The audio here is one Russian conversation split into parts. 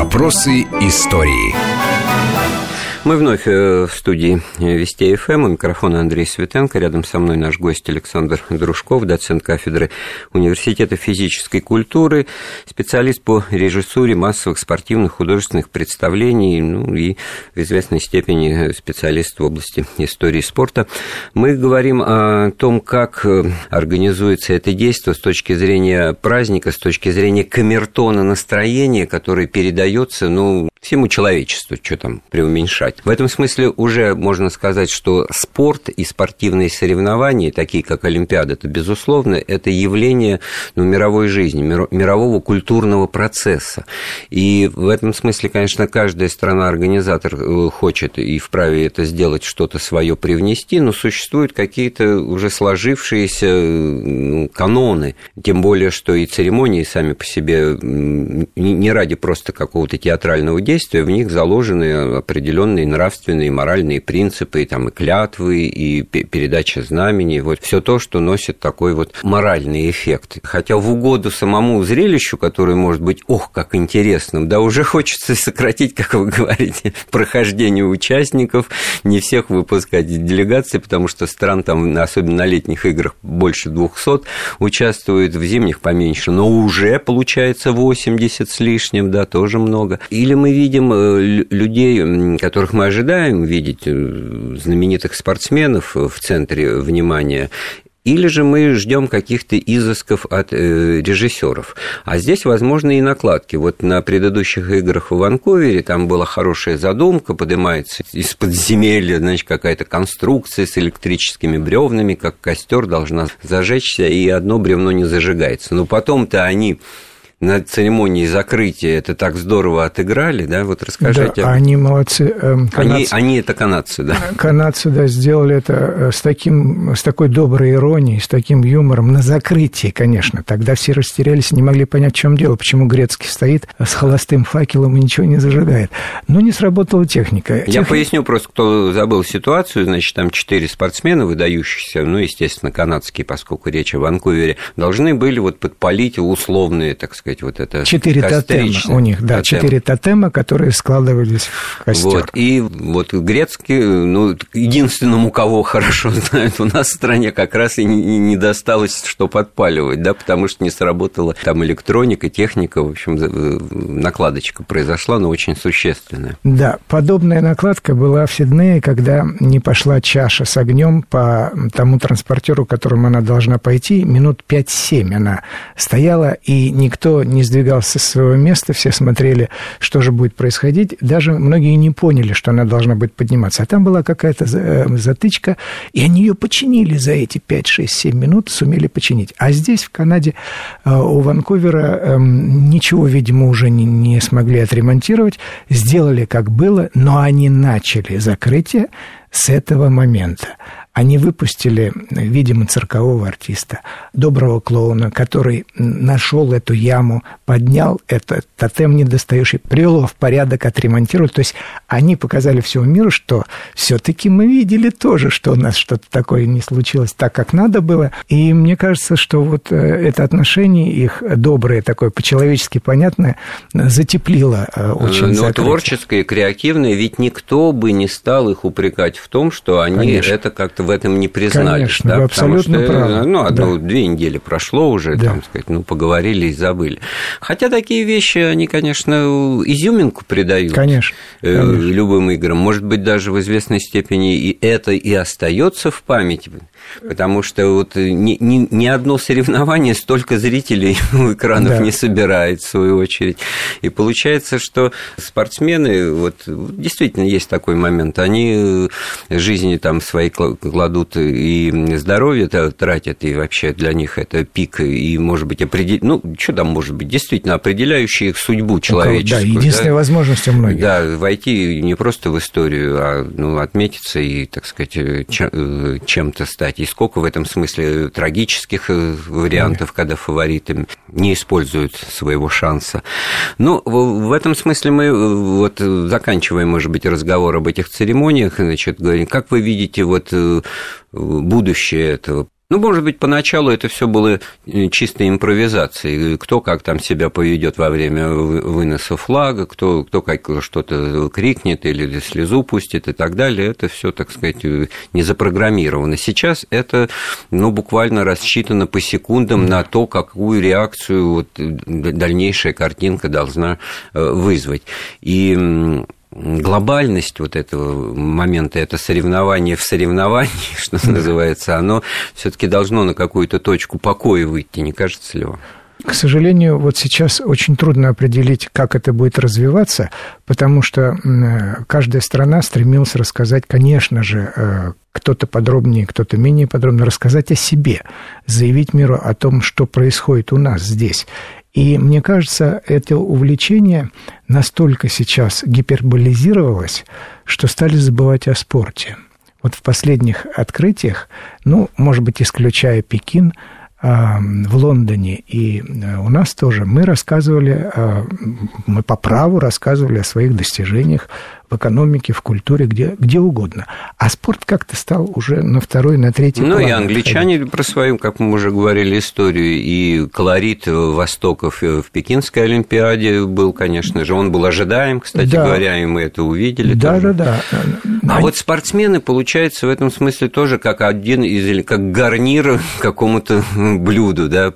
Вопросы истории. Мы вновь э, в студии Вести ФМ. У микрофона Андрей Светенко. Рядом со мной наш гость Александр Дружков, доцент кафедры Университета физической культуры, специалист по режиссуре массовых спортивных художественных представлений, ну и в известной степени специалист в области истории спорта. Мы говорим о том, как э, организуется это действие с точки зрения праздника, с точки зрения камертона настроения, который передается, ну, всему человечеству, что там преуменьшать. В этом смысле уже можно сказать, что спорт и спортивные соревнования, такие как Олимпиада, это, безусловно, это явление ну, мировой жизни, мирового культурного процесса. И в этом смысле, конечно, каждая страна-организатор э, хочет и вправе это сделать, что-то свое привнести, но существуют какие-то уже сложившиеся ну, каноны, тем более, что и церемонии сами по себе не ради просто какого-то театрального действия, в них заложены определенные нравственные, моральные принципы, и, там, и клятвы, и передача знамени, вот все то, что носит такой вот моральный эффект. Хотя в угоду самому зрелищу, которое может быть, ох, как интересным, да, уже хочется сократить, как вы говорите, прохождение участников, не всех выпускать из делегации, потому что стран там, особенно на летних играх, больше 200 участвует, в зимних поменьше, но уже получается 80 с лишним, да, тоже много. Или мы видим э, людей, которых мы ожидаем видеть, э, знаменитых спортсменов в центре внимания, или же мы ждем каких-то изысков от э, режиссеров. А здесь, возможно, и накладки. Вот на предыдущих играх в Ванкувере там была хорошая задумка, поднимается из подземелья, значит, какая-то конструкция с электрическими бревнами, как костер должна зажечься, и одно бревно не зажигается. Но потом-то они на церемонии закрытия это так здорово отыграли, да? Вот расскажите. Да, они молодцы. Эм, канадцы, они, они это канадцы, да? Канадцы, да, сделали это э, с, таким, с такой доброй иронией, с таким юмором на закрытии, конечно. Тогда все растерялись, не могли понять, в чем дело, почему Грецкий стоит с холостым факелом и ничего не зажигает. Но не сработала техника. Я Тех... поясню просто, кто забыл ситуацию, значит, там четыре спортсмена выдающихся, ну, естественно, канадские, поскольку речь о Ванкувере, должны были вот подпалить условные, так сказать, сказать, вот это Четыре тотема у них, да, тотем. четыре тотема, которые складывались в костер. Вот, и вот грецкий, ну, единственному, кого хорошо знают у нас в стране, как раз и не, досталось, что подпаливать, да, потому что не сработала там электроника, техника, в общем, накладочка произошла, но очень существенная. Да, подобная накладка была в Сиднее, когда не пошла чаша с огнем по тому транспортеру, которым она должна пойти, минут 5-7 она стояла, и никто не сдвигался с своего места, все смотрели, что же будет происходить. Даже многие не поняли, что она должна будет подниматься. А там была какая-то э, затычка, и они ее починили за эти 5, 6, 7 минут, сумели починить. А здесь, в Канаде, э, у Ванкувера эм, ничего, видимо, уже не, не смогли отремонтировать. Сделали, как было, но они начали закрытие с этого момента они выпустили, видимо, циркового артиста, доброго клоуна, который нашел эту яму, поднял этот тотем недостающий, привел его в порядок, отремонтировал. То есть они показали всему миру, что все-таки мы видели тоже, что у нас что-то такое не случилось так, как надо было. И мне кажется, что вот э, это отношение их доброе, такое по-человечески понятное, затеплило э, очень Но закрытие. творческое, креативное, ведь никто бы не стал их упрекать в том, что они Конечно. это как-то в этом не признались. Конечно, да, вы абсолютно что, правы. Ну, одну, да. две недели прошло уже, да. там сказать, ну, поговорили и забыли. Хотя такие вещи, они, конечно, изюминку придают конечно, э, конечно. любым играм. Может быть, даже в известной степени и это и остается в памяти. Потому что вот ни, ни, ни одно соревнование столько зрителей у экранов да. не собирает, в свою очередь. И получается, что спортсмены, вот действительно есть такой момент, они жизни там свои кладут и здоровье тратят, и вообще для них это пик, и, может быть, определить, ну, что там может быть, действительно определяющий их судьбу человеческую. Да, единственная да? возможность у многих. Да, войти не просто в историю, а ну, отметиться и, так сказать, чем-то стать и сколько в этом смысле трагических э, вариантов, когда фавориты не используют своего шанса. Ну, в этом смысле мы э, вот заканчиваем, может быть, разговор об этих церемониях, значит, говорим, как вы видите вот э, будущее этого Ну, может быть, поначалу это все было э, чистой импровизацией. Кто как там себя поведет во время выноса флага, кто, кто как что-то крикнет или слезу пустит и так далее. Это все, так сказать, э, не запрограммировано. Сейчас это ну, буквально рассчитано по секундам на то, какую реакцию вот, э, дальнейшая картинка должна вызвать. И глобальность вот этого момента, это соревнование в соревновании, что называется, оно все-таки должно на какую-то точку покоя выйти, не кажется ли вам? К сожалению, вот сейчас очень трудно определить, как это будет развиваться, потому что каждая страна стремилась рассказать, конечно же, э, кто-то подробнее, кто-то менее подробно, рассказать о себе, заявить миру о том, что происходит у нас здесь. И мне кажется, это увлечение настолько сейчас гиперболизировалось, что стали забывать о спорте. Вот в последних открытиях, ну, может быть, исключая Пекин, в Лондоне и э, у нас тоже мы рассказывали, мы по праву рассказывали о своих достижениях в экономике, в культуре, где, где угодно. А спорт как-то стал уже на второй, на третий Ну, и англичане отходить. про свою, как мы уже говорили, историю, и колорит Востоков в Пекинской Олимпиаде был, конечно же, он был ожидаем, кстати да. говоря, и мы это увидели. Да, тоже. да, да. А Они... вот спортсмены, получается, в этом смысле тоже как один из, как гарнир какому-то блюду, да?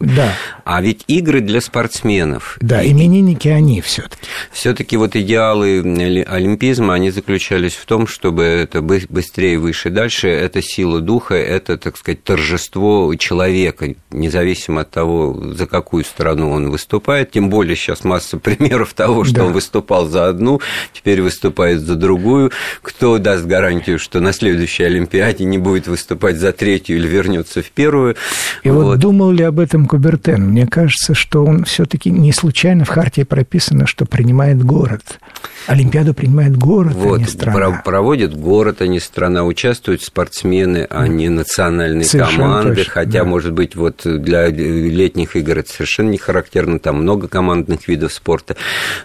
Да. А ведь игры для спортсменов. Да, именинники они все таки все таки вот идеалы олимпизма, они заключались в том, чтобы это быстрее, выше, дальше, это сила духа, это, так сказать, торжество человека, независимо от того, за какую страну он выступает, тем более сейчас масса примеров того, что да. он выступал за одну, теперь выступает за другую, кто даст гарантию, что на следующей Олимпиаде не будет выступать за третью или вернется в первую. И вот, вот думал ли об этом Кубертен? Мне кажется, что он все-таки не случайно в Хартии прописано, что принимает город. Олимпиаду принимает город, вот, а не страна. Проводит город, а не страна. Участвуют спортсмены, а не национальные совершенно команды. Точно, хотя, да. может быть, вот для летних игр это совершенно не характерно. Там много командных видов спорта.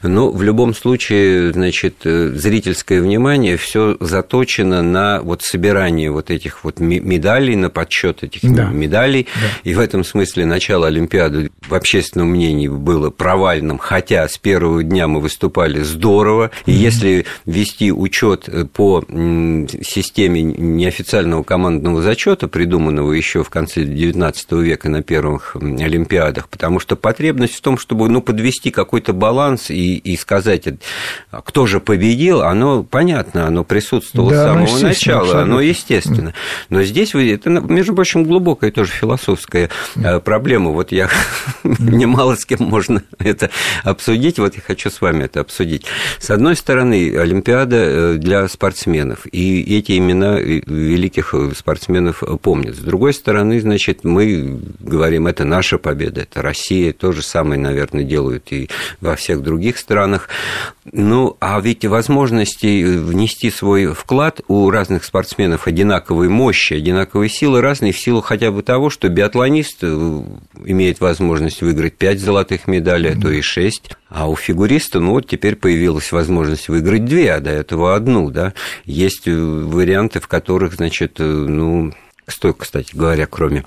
Но в любом случае, значит, э, зрительское внимание все заточено на вот собирание вот этих вот медалей, на подсчет этих да. медалей. Да. И в этом смысле начало Олимпиады в общественном мнении было провальным, хотя с первого дня мы выступали здорово. И mm-hmm. Если вести учет э, по системе неофициального командного зачета, придуманного еще в конце XIX века на первых Олимпиадах, потому что потребность в том, чтобы ну, подвести какой-то баланс и, и сказать, а кто же победил, оно понятно, оно присутствовало да, с самого начала, абсолютно. оно естественно. Но здесь это, между прочим, глубокая тоже философская mm. проблема. Вот я немало с кем можно это обсудить, вот я хочу с вами это обсудить. С одной стороны, Олимпиада э, для спортсменов, и эти имена великих спортсменов помнят. С другой стороны, значит, мы говорим, это наша победа, это Россия, то же самое, наверное, делают и во всех других странах. Ну, а ведь возможности внести свой вклад у разных спортсменов одинаковой мощи, одинаковой силы разные в силу хотя бы того, что биатлонист э, имеет возможность выиграть 5 золотых медалей, а то и 6. А у фигуриста, ну вот теперь появилась возможность выиграть две, а до этого одну, да. Есть э, варианты, в которых, значит, э, ну, столько, кстати говоря, кроме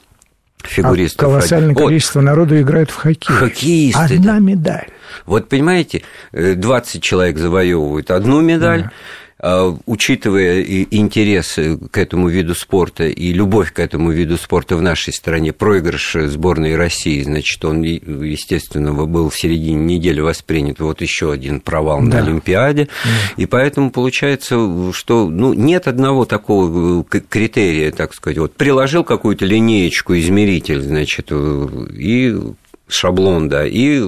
фигуристов. А колоссальное вот. количество народу играет в хоккей. Хоккеисты. Одна медаль. Вот понимаете, 20 человек завоевывают одну медаль, да. А, учитывая интерес к этому виду спорта и любовь к этому виду спорта в нашей стране, проигрыш сборной России, значит, он, естественно, был в середине недели воспринят вот еще один провал да. на Олимпиаде, да. и поэтому получается, что ну, нет одного такого критерия, так сказать, вот приложил какую-то линеечку, измеритель, значит, и шаблон, да, и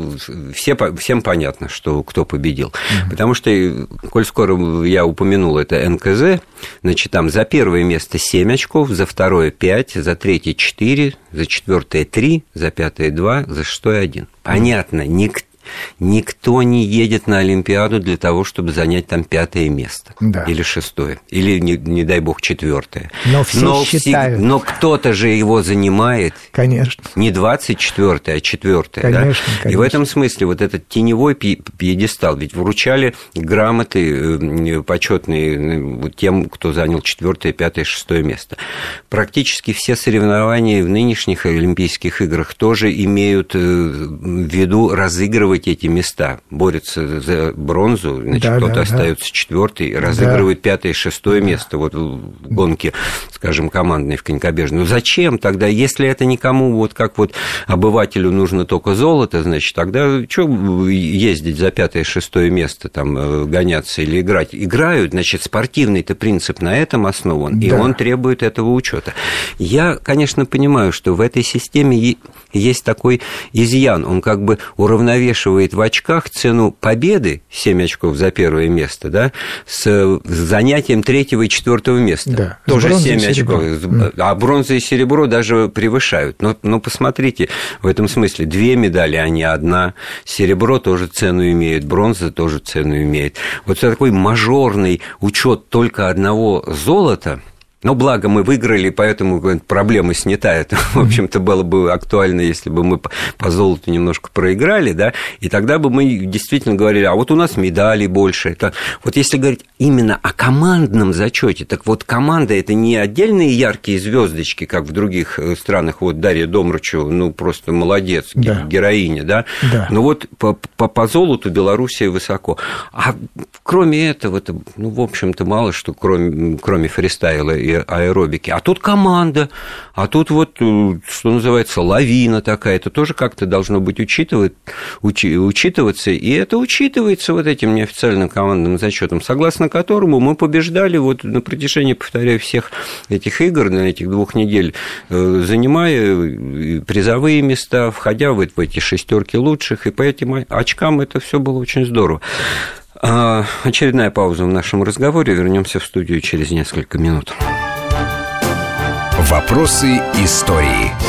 все, всем понятно, что кто победил. Mm-hmm. Потому что, коль скоро я упомянул это НКЗ, значит, там за первое место 7 очков, за второе 5, за третье 4, за четвертое 3, за пятое 2, за шестое 1. Понятно, ник- Никто не едет на Олимпиаду для того, чтобы занять там пятое место. Да. Или шестое. Или, не, не дай бог, четвертое. Но все но, считают. но кто-то же его занимает. Конечно. Не 24 а 4 конечно, да? конечно. И в этом смысле вот этот теневой пьедестал, ведь вручали грамоты э, почетные э, тем, кто занял четвертое, пятое, шестое место. Практически все соревнования в нынешних Олимпийских играх тоже имеют э, в виду разыгрывать эти места. Борются за бронзу, значит, да, кто-то да, остается да. четвертый, разыгрывает да. пятое, шестое да. место вот в гонке, скажем, командной в конькобежной. Ну зачем тогда, если это никому, вот как вот обывателю нужно только золото, значит, тогда что ездить за пятое, шестое место, там, э, гоняться или играть? Играют, значит, спортивный-то принцип на этом основан, да. и он требует этого учета. Я, конечно, понимаю, что в этой системе есть такой изъян, он как бы уравновешивает в очках цену победы, 7 очков за первое место, да, с занятием третьего и четвертого места. Да, Тоже 7 очков. А бронза и серебро даже превышают. Но, но посмотрите, в этом смысле две медали, а не одна. Серебро тоже цену имеет, бронза тоже цену имеет. Вот такой мажорный учет только одного золота – но благо мы выиграли, поэтому проблема снята. Это, в общем-то, было бы актуально, если бы мы по золоту немножко проиграли, да, и тогда бы мы действительно говорили, а вот у нас медалей больше. Это... Вот если говорить именно о командном зачете, так вот команда это не отдельные яркие звездочки, как в других э, странах. Вот Дарья Домрачева, ну просто молодец, да. героиня, да. да. Но вот по, по, по золоту Белоруссия высоко. А кроме этого, это, ну в общем-то мало что кроме кроме фристайла аэробики. А тут команда, а тут вот, э, что называется, лавина такая. Это тоже как-то должно быть учитывать, учи, учитываться. И это учитывается вот этим неофициальным командным зачетом, согласно которому мы побеждали вот на протяжении, повторяю, всех этих игр, на этих двух недель, э, занимая призовые места, входя в эти шестерки лучших. И по этим очкам это все было очень здорово. А, очередная пауза в нашем разговоре. Вернемся в студию через несколько минут. Вопросы истории.